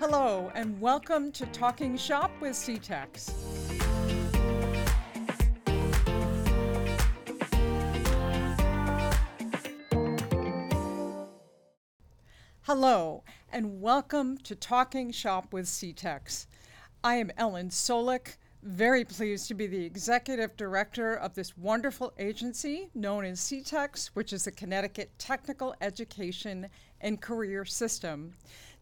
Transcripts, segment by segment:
Hello, and welcome to Talking Shop with CTECS. Hello, and welcome to Talking Shop with CTECS. I am Ellen Solek, very pleased to be the executive director of this wonderful agency known as CTECS, which is the Connecticut Technical Education and Career System.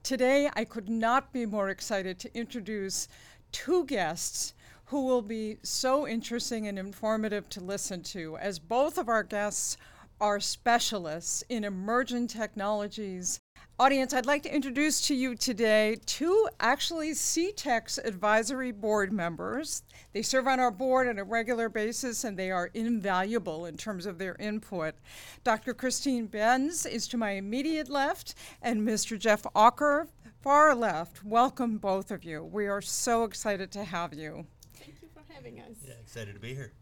Today, I could not be more excited to introduce two guests who will be so interesting and informative to listen to, as both of our guests are specialists in emerging technologies. Audience, I'd like to introduce to you today two actually CTECS advisory board members. They serve on our board on a regular basis and they are invaluable in terms of their input. Dr. Christine Benz is to my immediate left, and Mr. Jeff Auker, far left. Welcome, both of you. We are so excited to have you. Thank you for having us. Yeah, excited to be here.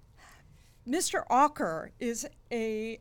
Mr. Auker is a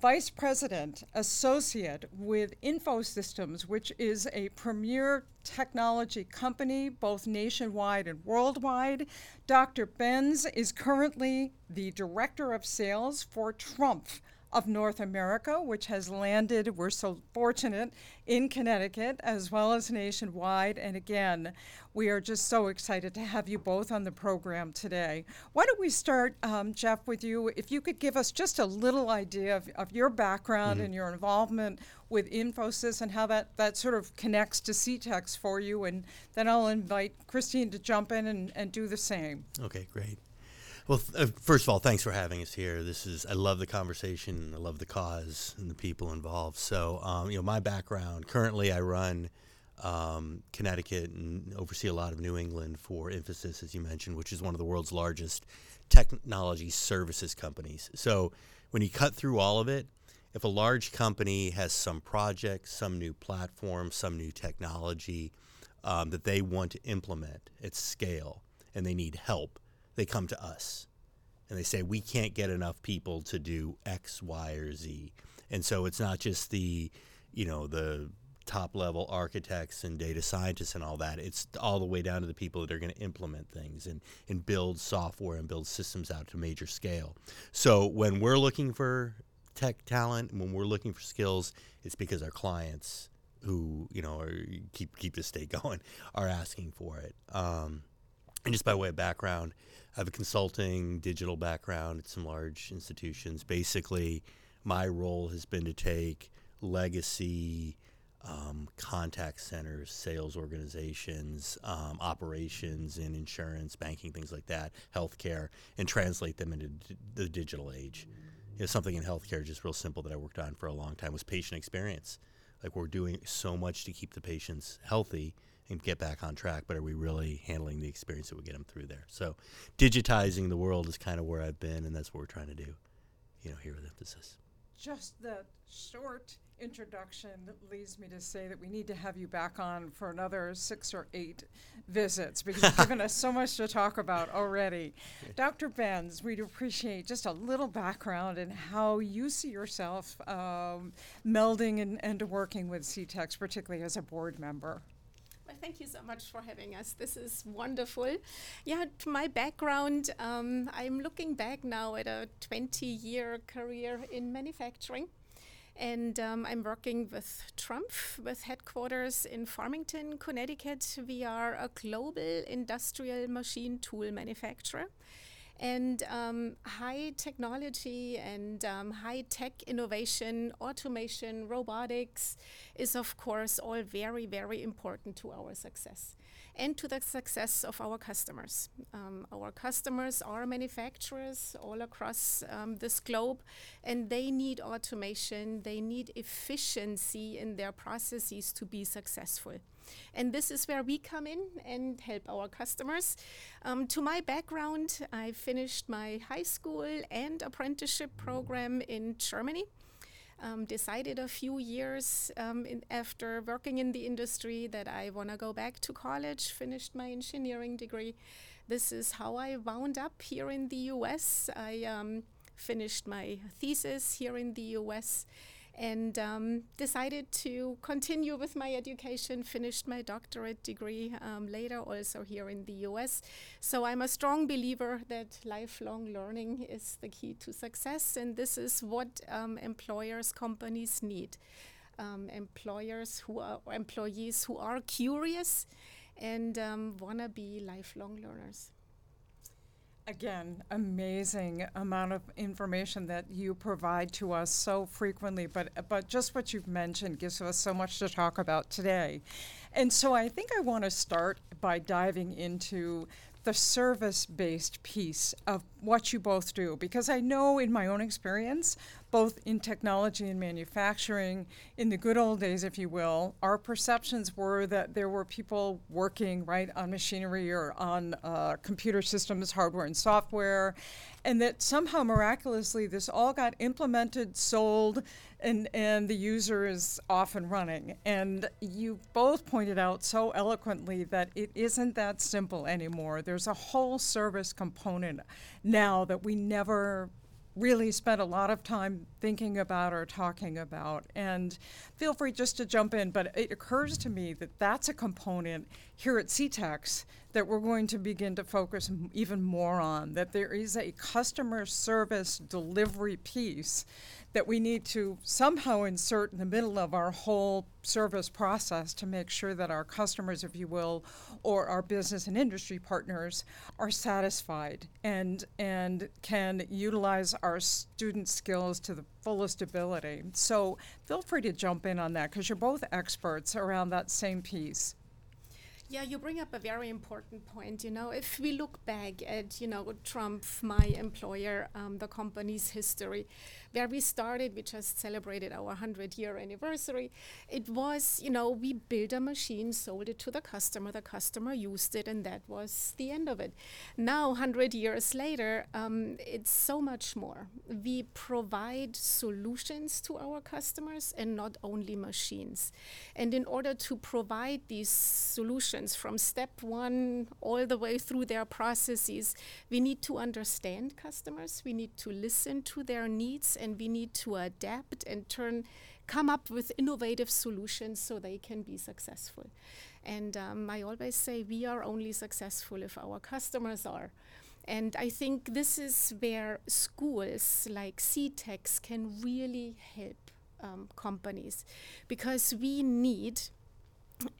Vice President Associate with InfoSystems, which is a premier technology company, both nationwide and worldwide. Dr. Benz is currently the Director of Sales for Trumpf of North America, which has landed, we're so fortunate, in Connecticut as well as nationwide. And again, we are just so excited to have you both on the program today. Why don't we start, um, Jeff, with you? If you could give us just a little idea of, of your background Mm-hmm. and your involvement with Infosys and how that, that sort of connects to CTECS for you. And then I'll invite Christine to jump in and, and do the same. Okay, great. Well, uh, first of all, thanks for having us here. This is I love the conversation, I love the cause and the people involved. So, um, you know, my background currently, I run um, Connecticut and oversee a lot of New England for Infosys, as you mentioned, which is one of the world's largest technology services companies. So, when you cut through all of it, if a large company has some project, some new platform, some new technology um, that they want to implement at scale, and they need help, they come to us and they say we can't get enough people to do X, Y, or Z. And so it's not just the, you know, the top level architects and data scientists and all that. It's all the way down to the people that are going to implement things and, and build software and build systems out to major scale. So when we're looking for tech talent, and when we're looking for skills, it's because our clients who, you know, are, keep keep the state going are asking for it. Um, and just by way of background, I have a consulting digital background at some large institutions. Basically, my role has been to take legacy um, contact centers, sales organizations, um, operations in insurance, banking, things like that, healthcare, and translate them into d- the digital age. You know, something in healthcare just real simple that I worked on for a long time was patient experience. Like we're doing so much to keep the patients healthy and get back on track, but are we really handling the experience that would get them through there? So, digitizing the world is kind of where I've been, and that's what we're trying to do, you know, here with Infosys. Just that short introduction leads me to say that we need to have you back on for another six or eight visits because you've given us so much to talk about already. Dr. Benz, we'd appreciate just a little background in how you see yourself um, melding and, and working with CTECS, particularly as a board member. Well, thank you so much for having us. This is wonderful. Yeah, my background, um, I'm looking back now at a 20 year career in manufacturing. And um, I'm working with Trumpf, with headquarters in Farmington, Connecticut. We are a global industrial machine tool manufacturer. And um, high technology and um, high tech innovation, automation, robotics is, of course, all very, very important to our success and to the success of our customers. Um, our customers are manufacturers all across um, this globe, and they need automation, they need efficiency in their processes to be successful. And this is where we come in and help our customers. Um, to my background, I finished my high school and apprenticeship program in Germany. Um, decided a few years um, in after working in the industry that I want to go back to college, finished my engineering degree. This is how I wound up here in the US. I um, finished my thesis here in the US and um, decided to continue with my education, finished my doctorate degree um, later, also here in the US. So I'm a strong believer that lifelong learning is the key to success, and this is what um, employers, companies need. Um, employers who are employees who are curious and um, want to be lifelong learners. Again, amazing amount of information that you provide to us so frequently, but but just what you've mentioned gives us so much to talk about today. And so I think I want to start by diving into the service based piece of what you both do because I know in my own experience, both in technology and manufacturing, in the good old days, if you will, our perceptions were that there were people working right on machinery or on uh, computer systems, hardware and software, and that somehow miraculously this all got implemented, sold, and, and the user is off and running. And you both pointed out so eloquently that it isn't that simple anymore. There's a whole service component now that we never really spent a lot of time thinking about or talking about. And feel free just to jump in, but it occurs to me that that's a component here at CTECS that we're going to begin to focus m- even more on, that there is a customer service delivery piece that we need to somehow insert in the middle of our whole service process to make sure that our customers, if you will, or our business and industry partners are satisfied and and can utilize our student skills to the fullest ability. So feel free to jump in on that because you're both experts around that same piece. Yeah, you bring up a very important point. You know, if we look back at, you know, Trumpf, my employer, um, the company's history, where we started, we just celebrated our 100 year anniversary. It was, you know, we built a machine, sold it to the customer, the customer used it, and that was the end of it. Now, 100 years later, um, it's so much more. We provide solutions to our customers and not only machines. And in order to provide these solutions, from step one all the way through their processes. We need to understand customers, we need to listen to their needs, and we need to adapt and turn, come up with innovative solutions so they can be successful. And um, I always say we are only successful if our customers are. And I think this is where schools like CTECS can really help um, companies because we need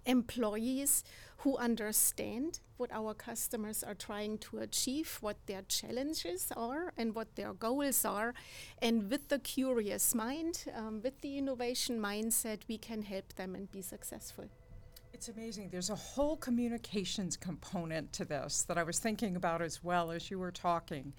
employees who understand what our customers are trying to achieve, what their challenges are, and what their goals are. And with the curious mind, um, with the innovation mindset, we can help them and be successful. It's amazing. There's a whole communications component to this that I was thinking about as well as you were talking.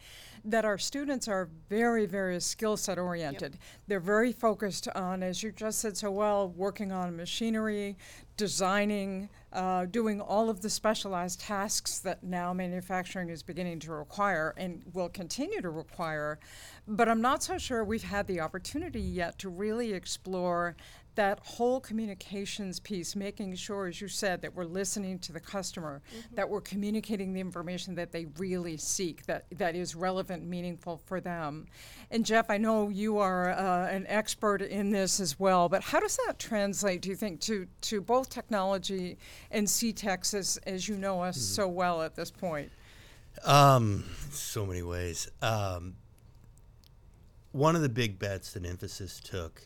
That our students are very, very skill set oriented. Yep. They're very focused on, as you just said so well, working on machinery, designing, uh, doing all of the specialized tasks that now manufacturing is beginning to require and will continue to require. But I'm not so sure we've had the opportunity yet to really explore that whole communications piece, making sure, as you said, that we're listening to the customer, mm-hmm. that we're communicating the information that they really seek, that, that is relevant, meaningful for them. And Jeff, I know you are uh, an expert in this as well, but how does that translate, do you think, to, to both technology and CTECS as, as you know us mm-hmm. so well at this point? Um, so many ways. Um, one of the big bets that Infosys took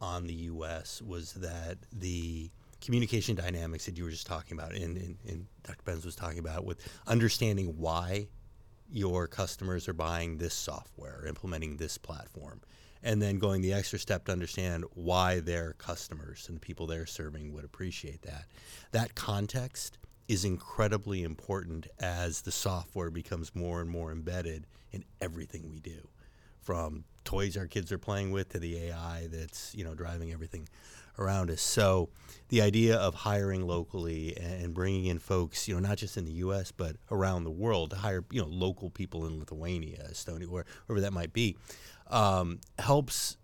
on the U.S. was that the communication dynamics that you were just talking about, and, and, and Dr. Benz was talking about, with understanding why your customers are buying this software, implementing this platform, and then going the extra step to understand why their customers and the people they're serving would appreciate that. That context is incredibly important as the software becomes more and more embedded in everything we do from toys our kids are playing with to the AI that's you know driving everything around us. So the idea of hiring locally and bringing in folks, you know, not just in the U.S. but around the world to hire you know local people in Lithuania, Estonia, wherever that might be, um, helps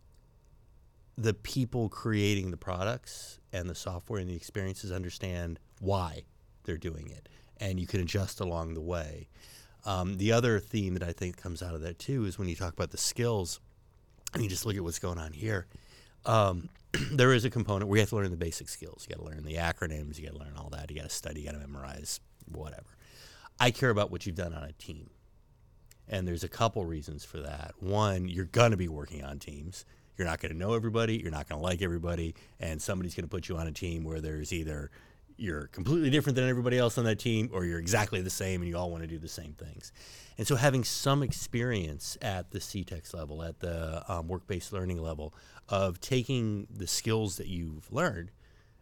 the people creating the products and the software and the experiences understand why they're doing it, and you can adjust along the way. Um, the other theme that I think comes out of that too is when you talk about the skills, and you just look at what's going on here. um, there is a component where you have to learn the basic skills. You got to learn the acronyms. You got to learn all that. You got to study. You got to memorize whatever. I care about what you've done on a team, and there's a couple reasons for that. One, you're going to be working on teams. You're not going to know everybody. You're not going to like everybody, and somebody's going to put you on a team where there's either you're completely different than everybody else on that team or you're exactly the same and you all want to do the same things. And so having some experience at the CTECS level, at the um, work-based learning level of taking the skills that you've learned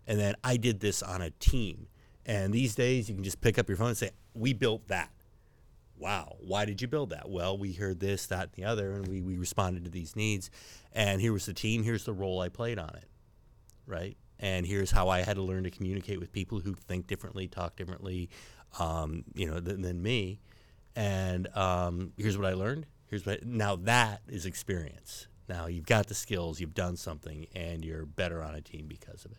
and then I did this on a team. And these days you can just pick up your phone and say, we built that. Wow, why did you build that? Well, we heard this, that, and the other, and we, we responded to these needs. And here was the team, here's the role I played on it, right? And here's how I had to learn to communicate with people who think differently, talk differently, um, you know, than, than, me. And um, here's what I learned. Here's what now that is experience. Now you've got the skills, you've done something, and you're better on a team because of it.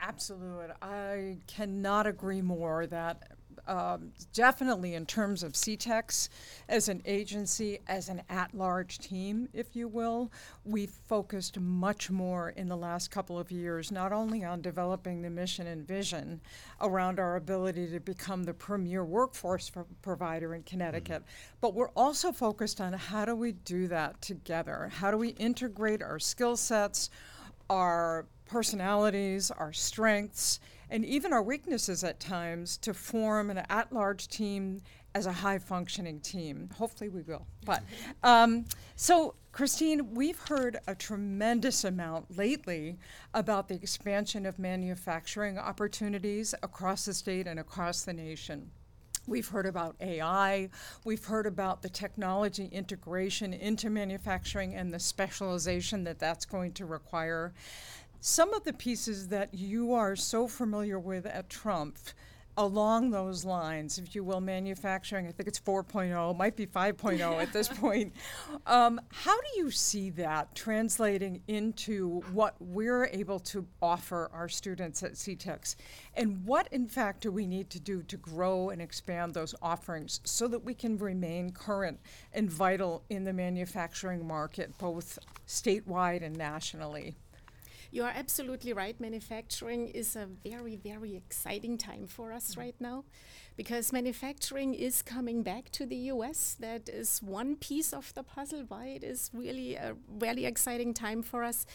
Absolutely. I cannot agree more that um, definitely in terms of CTECS as an agency, as an at large team, if you will, we've focused much more in the last couple of years, not only on developing the mission and vision around our ability to become the premier workforce provider in Connecticut, mm-hmm. but we're also focused on how do we do that together? How do we integrate our skill sets, our personalities, our strengths, and even our weaknesses at times to form an at large team as a high functioning team. Hopefully, we will. But um, so, Christine, we've heard a tremendous amount lately about the expansion of manufacturing opportunities across the state and across the nation. We've heard about AI. We've heard about the technology integration into manufacturing and the specialization that that's going to require. Some of the pieces that you are so familiar with at Trumpf along those lines, if you will, manufacturing, I think it's 4.0, might be 5.0 at this point. Um, how do you see that translating into what we're able to offer our students at CTECS? And what, in fact, do we need to do to grow and expand those offerings so that we can remain current and vital in the manufacturing market, both statewide and nationally? You are absolutely right. Manufacturing is a very, very exciting time for us mm-hmm. right now because manufacturing is coming back to the US. That is one piece of the puzzle why it is really a really exciting time for us.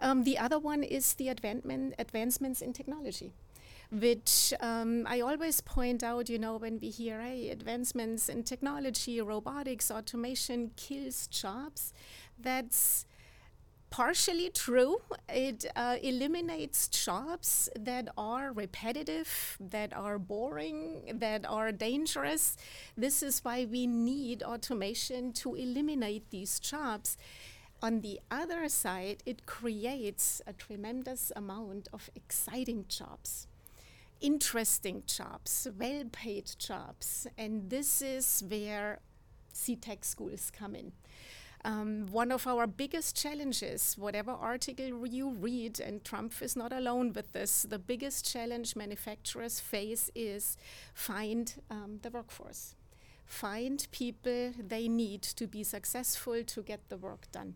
Um, the other one is the advancement, advancements in technology which um, I always point out, you know, when we hear, hey, advancements in technology, robotics, automation kills jobs, that's partially true. It uh, eliminates jobs that are repetitive, that are boring, that are dangerous. This is why we need automation to eliminate these jobs. On the other side, it creates a tremendous amount of exciting jobs, interesting jobs, well paid jobs. And this is where CTECS schools come in. Um, one of our biggest challenges, whatever article you read, and Trumpf is not alone with this, the biggest challenge manufacturers face is find um, the workforce. Find people they need to be successful to get the work done.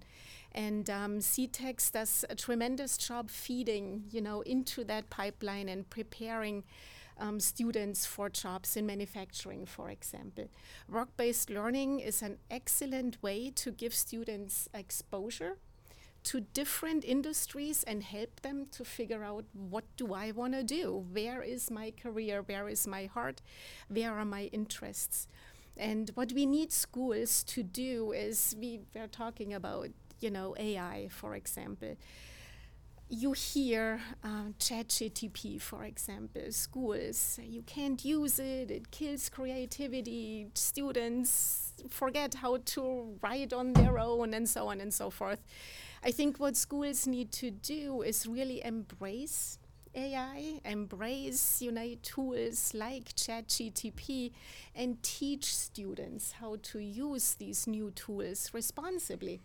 And um, CTECS does a tremendous job feeding, you know, into that pipeline and preparing um, students for jobs in manufacturing, for example. Work based learning is an excellent way to give students exposure to different industries and help them to figure out what do I want to do? Where is my career? Where is my heart? Where are my interests? And what we need schools to do is we were talking about, you know, AI, for example you hear um, ChatGTP, for example, schools, you can't use it, it kills creativity, students forget how to write on their own, and so on and so forth. I think what schools need to do is really embrace AI, embrace you know, tools like ChatGTP, and teach students how to use these new tools responsibly.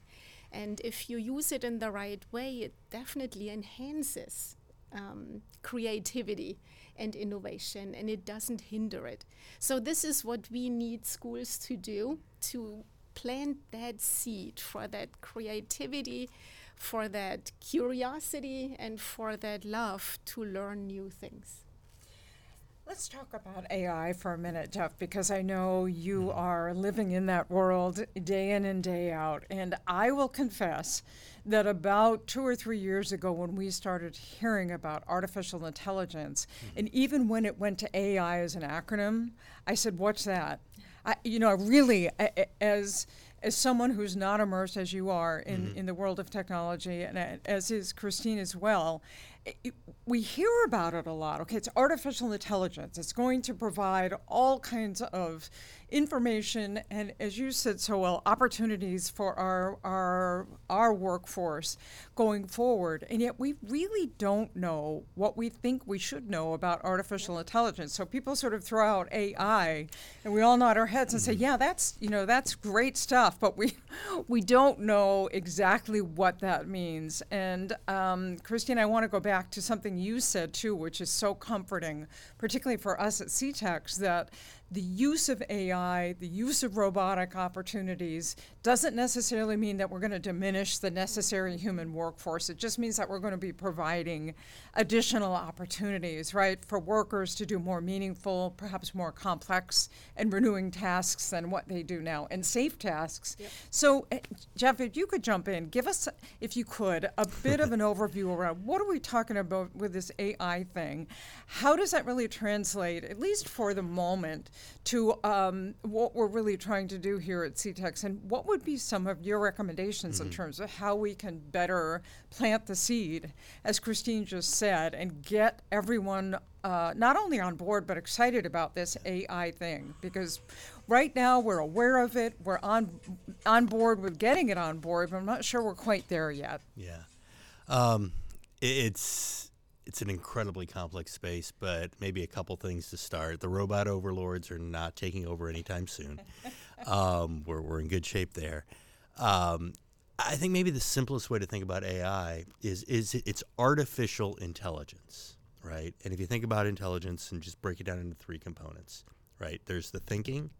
And if you use it in the right way, it definitely enhances um, creativity and innovation and it doesn't hinder it. So, this is what we need schools to do to plant that seed for that creativity, for that curiosity and for that love to learn new things. Let's talk about AI for a minute, Jeff, because I know you mm-hmm. are living in that world day in and day out. And I will confess that about two or three years ago, when we started hearing about artificial intelligence, mm-hmm. and even when it went to AI as an acronym, I said, What's that? I, you know, really, a- as as someone who's not immersed as you are in, mm-hmm. in the world of technology, and uh, as is Christine as well, i- i- we hear about it a lot. Okay, it's artificial intelligence. It's going to provide all kinds of information and, as you said so well, opportunities for our our our workforce going forward. And yet, we really don't know what we think we should know about artificial intelligence. So people sort of throw out AI, and we all nod our heads and say, "Yeah, that's you know that's great stuff," but we we don't know exactly what that means. And um, Christine, I want to go back to something you said too, which is so comforting, particularly for us at CTECS, that the use of AI, the use of robotic opportunities, doesn't necessarily mean that we're going to diminish the necessary human workforce. It just means that we're going to be providing additional opportunities, right, for workers to do more meaningful, perhaps more complex and renewing tasks than what they do now, and safe tasks. So, uh, Jeff, if you could jump in, give us, if you could, a bit of an overview around what are we talking about with this AI thing? How does that really translate, at least for the moment, to um, what we're really trying to do here at CTECS? And what would be some of your recommendations in terms of how we can better plant the seed, as Christine just said, and get everyone uh, not only on board but excited about this AI thing? Because right now we're aware of it, we're on on board with getting it on board, but I'm not sure we're quite there yet. Yeah, um, it's it's an incredibly complex space, but maybe a couple things to start. The robot overlords are not taking over anytime soon. um, we're we're in good shape there. Um, I think maybe the simplest way to think about AI is is it's artificial intelligence, right? And if you think about intelligence and just break it down into three components, right? There's the thinking,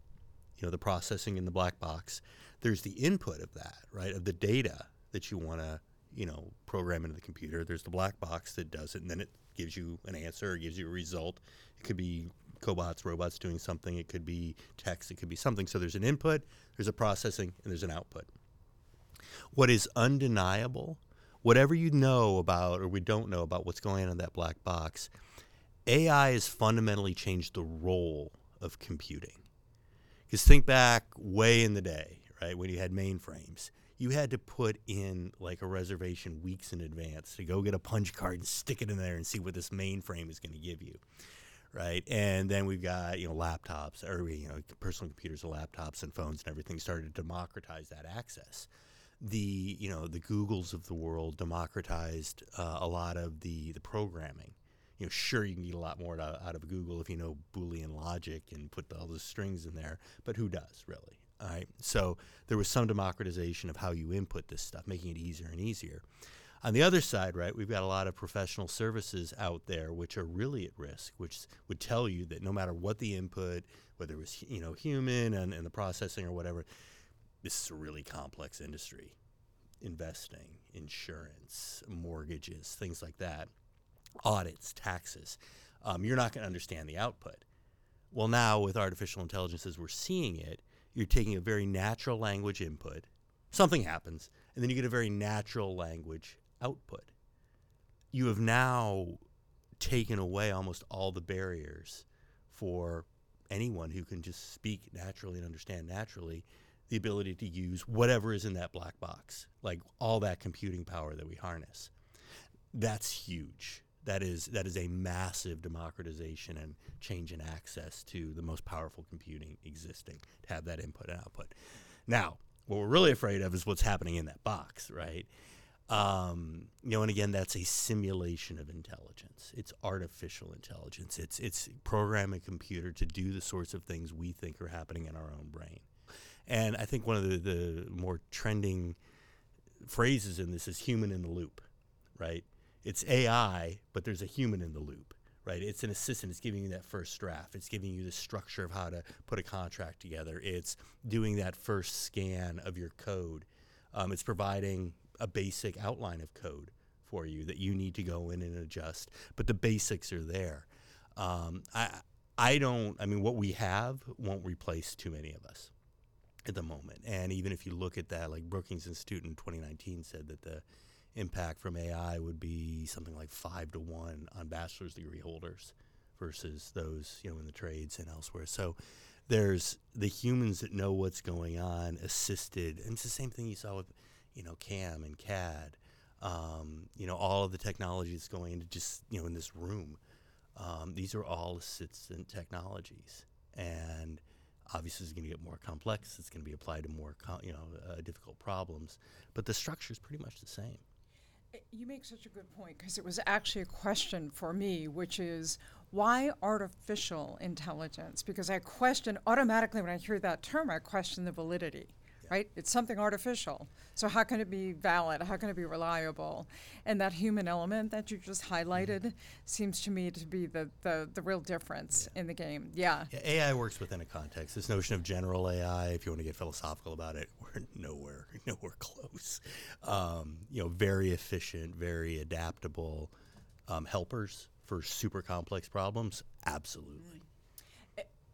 you know, the processing in the black box. There's the input of that, right? Of the data that you want to, you know, program into the computer. There's the black box that does it, and then it gives you an answer, or gives you a result. It could be cobots, robots doing something. It could be text. It could be something. So there's an input, there's a processing, and there's an output. What is undeniable, whatever you know about or we don't know about what's going on in that black box, AI has fundamentally changed the role of computing. Because think back way in the day, right, when you had mainframes, you had to put in like a reservation weeks in advance to go get a punch card and stick it in there and see what this mainframe is going to give you, right? And then we've got you know laptops or you know personal computers and laptops and phones and everything started to democratize that access. The you know the Googles of the world democratized uh, a lot of the the programming you know, sure you can get a lot more out, out of Google if you know Boolean logic and put all the strings in there, but who does really? All right. So there was some democratization of how you input this stuff, making it easier and easier. On the other side, right, we've got a lot of professional services out there which are really at risk, which would tell you that no matter what the input, whether it was you know human and, and the processing or whatever, this is a really complex industry. Investing, insurance, mortgages, things like that audits, taxes. Um, you're not going to understand the output. Well, now with artificial intelligence, as we're seeing it, you're taking a very natural language input, something happens, and then you get a very natural language output. You have now taken away almost all the barriers for anyone who can just speak naturally and understand naturally the ability to use whatever is in that black box, like all that computing power that we harness. That's huge that is that is a massive democratization and change in access to the most powerful computing existing to have that input and output. Now, what we're really afraid of is what's happening in that box, right? Um, you know, and again, that's a simulation of intelligence. It's artificial intelligence. It's it's program a computer to do the sorts of things we think are happening in our own brain. And I think one of the, the more trending phrases in this is human in the loop, right? It's AI, but there's a human in the loop, right? It's an assistant. It's giving you that first draft. It's giving you the structure of how to put a contract together. It's doing that first scan of your code. Um, it's providing a basic outline of code for you that you need to go in and adjust, but the basics are there. Um, I I don't. I mean, what we have won't replace too many of us at the moment. And even if you look at that, like Brookings Institute in 2019 said that the impact from AI would be something like five to one on bachelor's degree holders versus those you know in the trades and elsewhere. So there's the humans that know what's going on, assisted, and it's the same thing you saw with you know CAM and CAD. Um, you know all of the technology that's going into just you know in this room. Um, these are all assistant technologies, and obviously it's going to get more complex. It's going to be applied to more you know uh, difficult problems, but the structure is pretty much the same. You make such a good point because it was actually a question for me, which is why artificial intelligence? Because I question automatically when I hear that term, I question the validity right? It's something artificial. So how can it be valid? How can it be reliable? And that human element that you just highlighted mm-hmm. seems to me to be the, the, the real difference yeah. in the game. Yeah. yeah. AI works within a context. This notion of general AI, if you want to get philosophical about it, we're nowhere, nowhere close. Um, you know, very efficient, very adaptable um, helpers for super complex problems. Absolutely.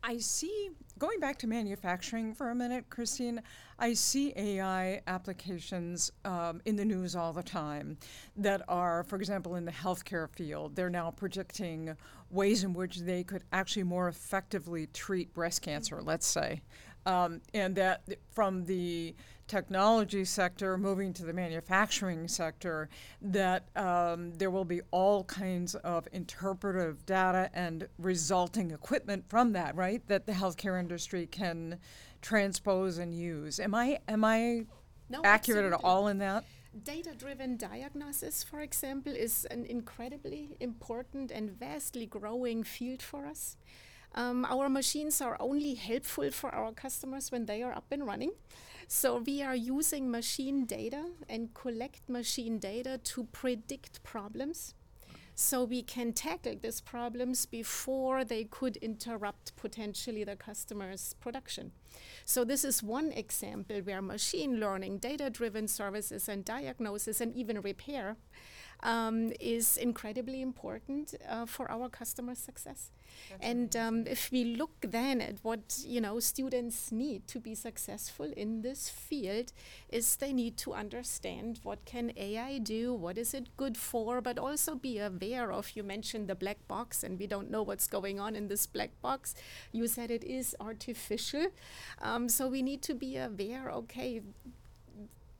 I see, going back to manufacturing for a minute, Christine, I see AI applications um, in the news all the time that are, for example, in the healthcare field. They're now predicting ways in which they could actually more effectively treat breast cancer, let's say. Um, and that from the technology sector moving to the manufacturing sector, that um, there will be all kinds of interpretive data and resulting equipment from that, right? That the healthcare industry can transpose and use. Am I am I no, accurate absolutely. at all in that? Data driven diagnosis, for example, is an incredibly important and vastly growing field for us. Um, our machines are only helpful for our customers when they are up and running. So we are using machine data and collect machine data to predict problems. So we can tackle these problems before they could interrupt potentially the customer's production. So this is one example where machine learning, data-driven services and diagnosis and even repair um, is incredibly important uh, for our customer success. That's and um, if we look then at what you know students need to be successful in this field, is they need to understand what can AI do, what is it good for, but also be aware of. You mentioned the black box, and we don't know what's going on in this black box. You said it is artificial, um, so we need to be aware. Okay,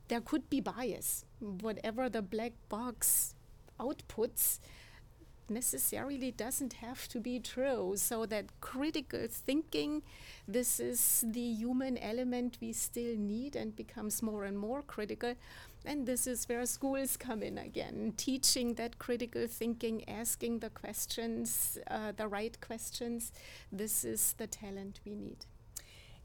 there could be bias. Whatever the black box outputs necessarily doesn't have to be true. So that critical thinking, this is the human element we still need and becomes more and more critical. And this is where schools come in again, teaching that critical thinking, asking the questions, uh, the right questions. This is the talent we need.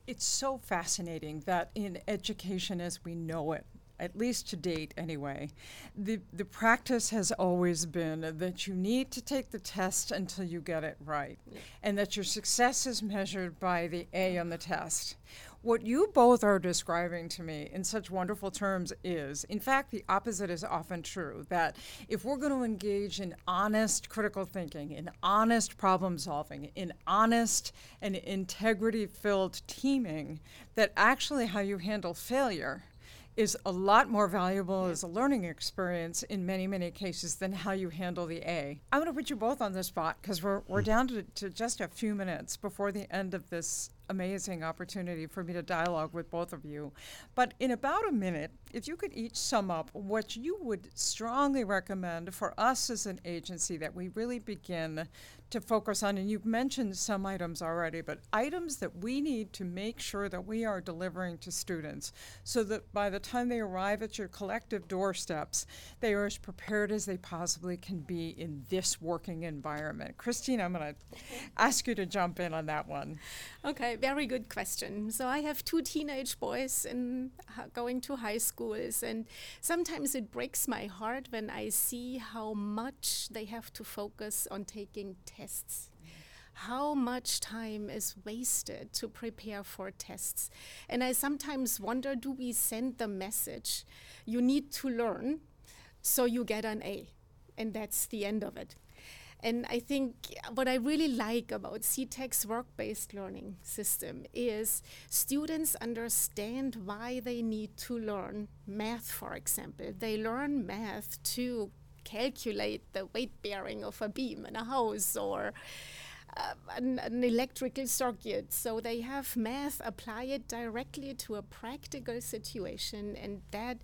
It's so fascinating that in education as we know it, at least to date anyway, the, the practice has always been that you need to take the test until you get it right, yeah. and that your success is measured by the A on the test. What you both are describing to me in such wonderful terms is, in fact, the opposite is often true. That if we're going to engage in honest critical thinking, in honest problem solving, in honest and integrity filled teaming, that actually how you handle failure is a lot more valuable as a learning experience in many, many cases than how you handle the A. I'm going to put you both on the spot because we're, we're hmm. down to, to just a few minutes before the end of this amazing opportunity for me to dialogue with both of you. But in about a minute, if you could each sum up what you would strongly recommend for us as an agency that we really begin to focus on, and you've mentioned some items already, but items that we need to make sure that we are delivering to students so that by the time they arrive at your collective doorsteps, they are as prepared as they possibly can be in this working environment. Christine, I'm going to ask you to jump in on that one. Okay, very good question. So I have two teenage boys in uh, going to high schools, and sometimes it breaks my heart when I see how much they have to focus on taking tests. how much time is wasted to prepare for tests. And I sometimes wonder do we send the message you need to learn so you get an A? And that's the end of it. And I think what I really like about CTEC's work-based learning system is students understand why they need to learn math, for example. They learn math to calculate the weight bearing of a beam in a house or uh, an, an, electrical circuit. So they have math, apply it directly to a practical situation, and that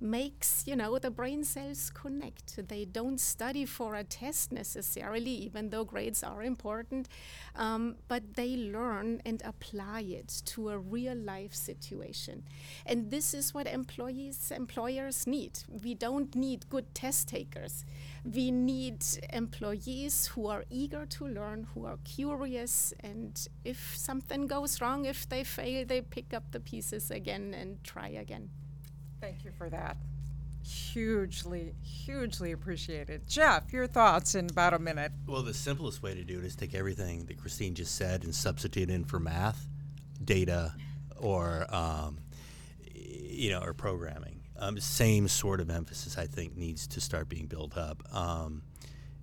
makes you know the brain cells connect. They don't study for a test necessarily even though grades are important um, but they learn and apply it to a real life situation. And this is what employees employers need. We don't need good test takers. We need employees who are eager to learn who are curious and if something goes wrong if they fail they pick up the pieces again and try again Thank you for that. Hugely, hugely appreciated. Jeff, your thoughts in about a minute. Well, the simplest way to do it is take everything that Christine just said and substitute in for math, data, or um, you know, or programming. Um, same sort of emphasis, I think, needs to start being built up. Um,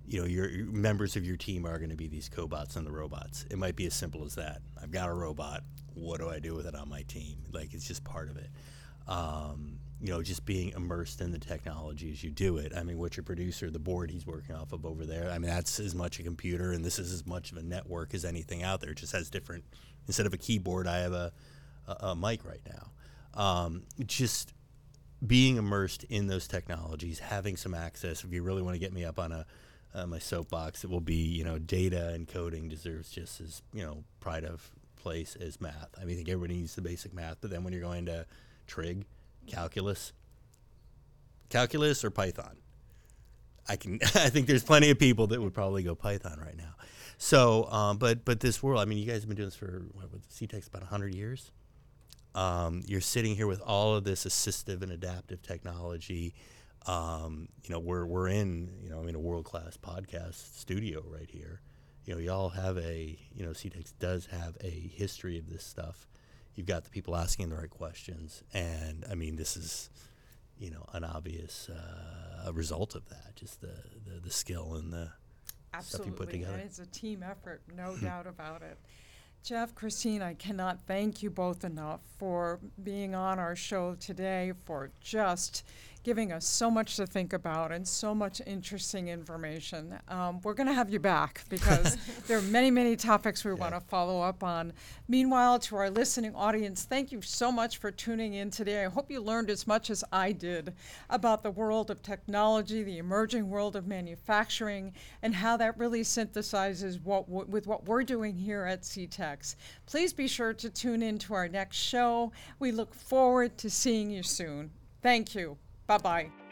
you know, your, your, members of your team are going to be these cobots and the robots. It might be as simple as that. I've got a robot. What do I do with it on my team? Like, it's just part of it. Um, you know, just being immersed in the technology as you do it. I mean, what your producer, the board he's working off of over there, I mean, that's as much a computer and this is as much of a network as anything out there. It just has different, instead of a keyboard, I have a, a, a mic right now. Um, just being immersed in those technologies, having some access. If you really want to get me up on a uh, my soapbox, it will be you know data and coding deserves just as you know pride of place as math. I mean, I think everybody needs the basic math, but then when you're going to trig, calculus, calculus or Python. I can. I think there's plenty of people that would probably go Python right now. So, um, but but this world. I mean, you guys have been doing this for what, with CTEC's about hundred years. Um, you're sitting here with all of this assistive and adaptive technology. Um, you know, we're we're in you know I mean a world class podcast studio right here. You know, y'all have a you know CTEC does have a history of this stuff you've got the people asking the right questions, and I mean, this is you know an obvious uh, result of that, just the, the, the skill and the Absolutely. stuff you put together. It's a team effort, no doubt about it. Jeff, Christine, I cannot thank you both enough for being on our show today, for just giving us so much to think about and so much interesting information. Um, we're going to have you back because there are many, many topics we yeah. want to follow up on. Meanwhile, to our listening audience, thank you so much for tuning in today. I hope you learned as much as I did about the world of technology, the emerging world of manufacturing, and how that really synthesizes what w- with what we're doing here at CTECS. Please be sure to tune in to our next show. We look forward to seeing you soon. Thank you. Bye bye.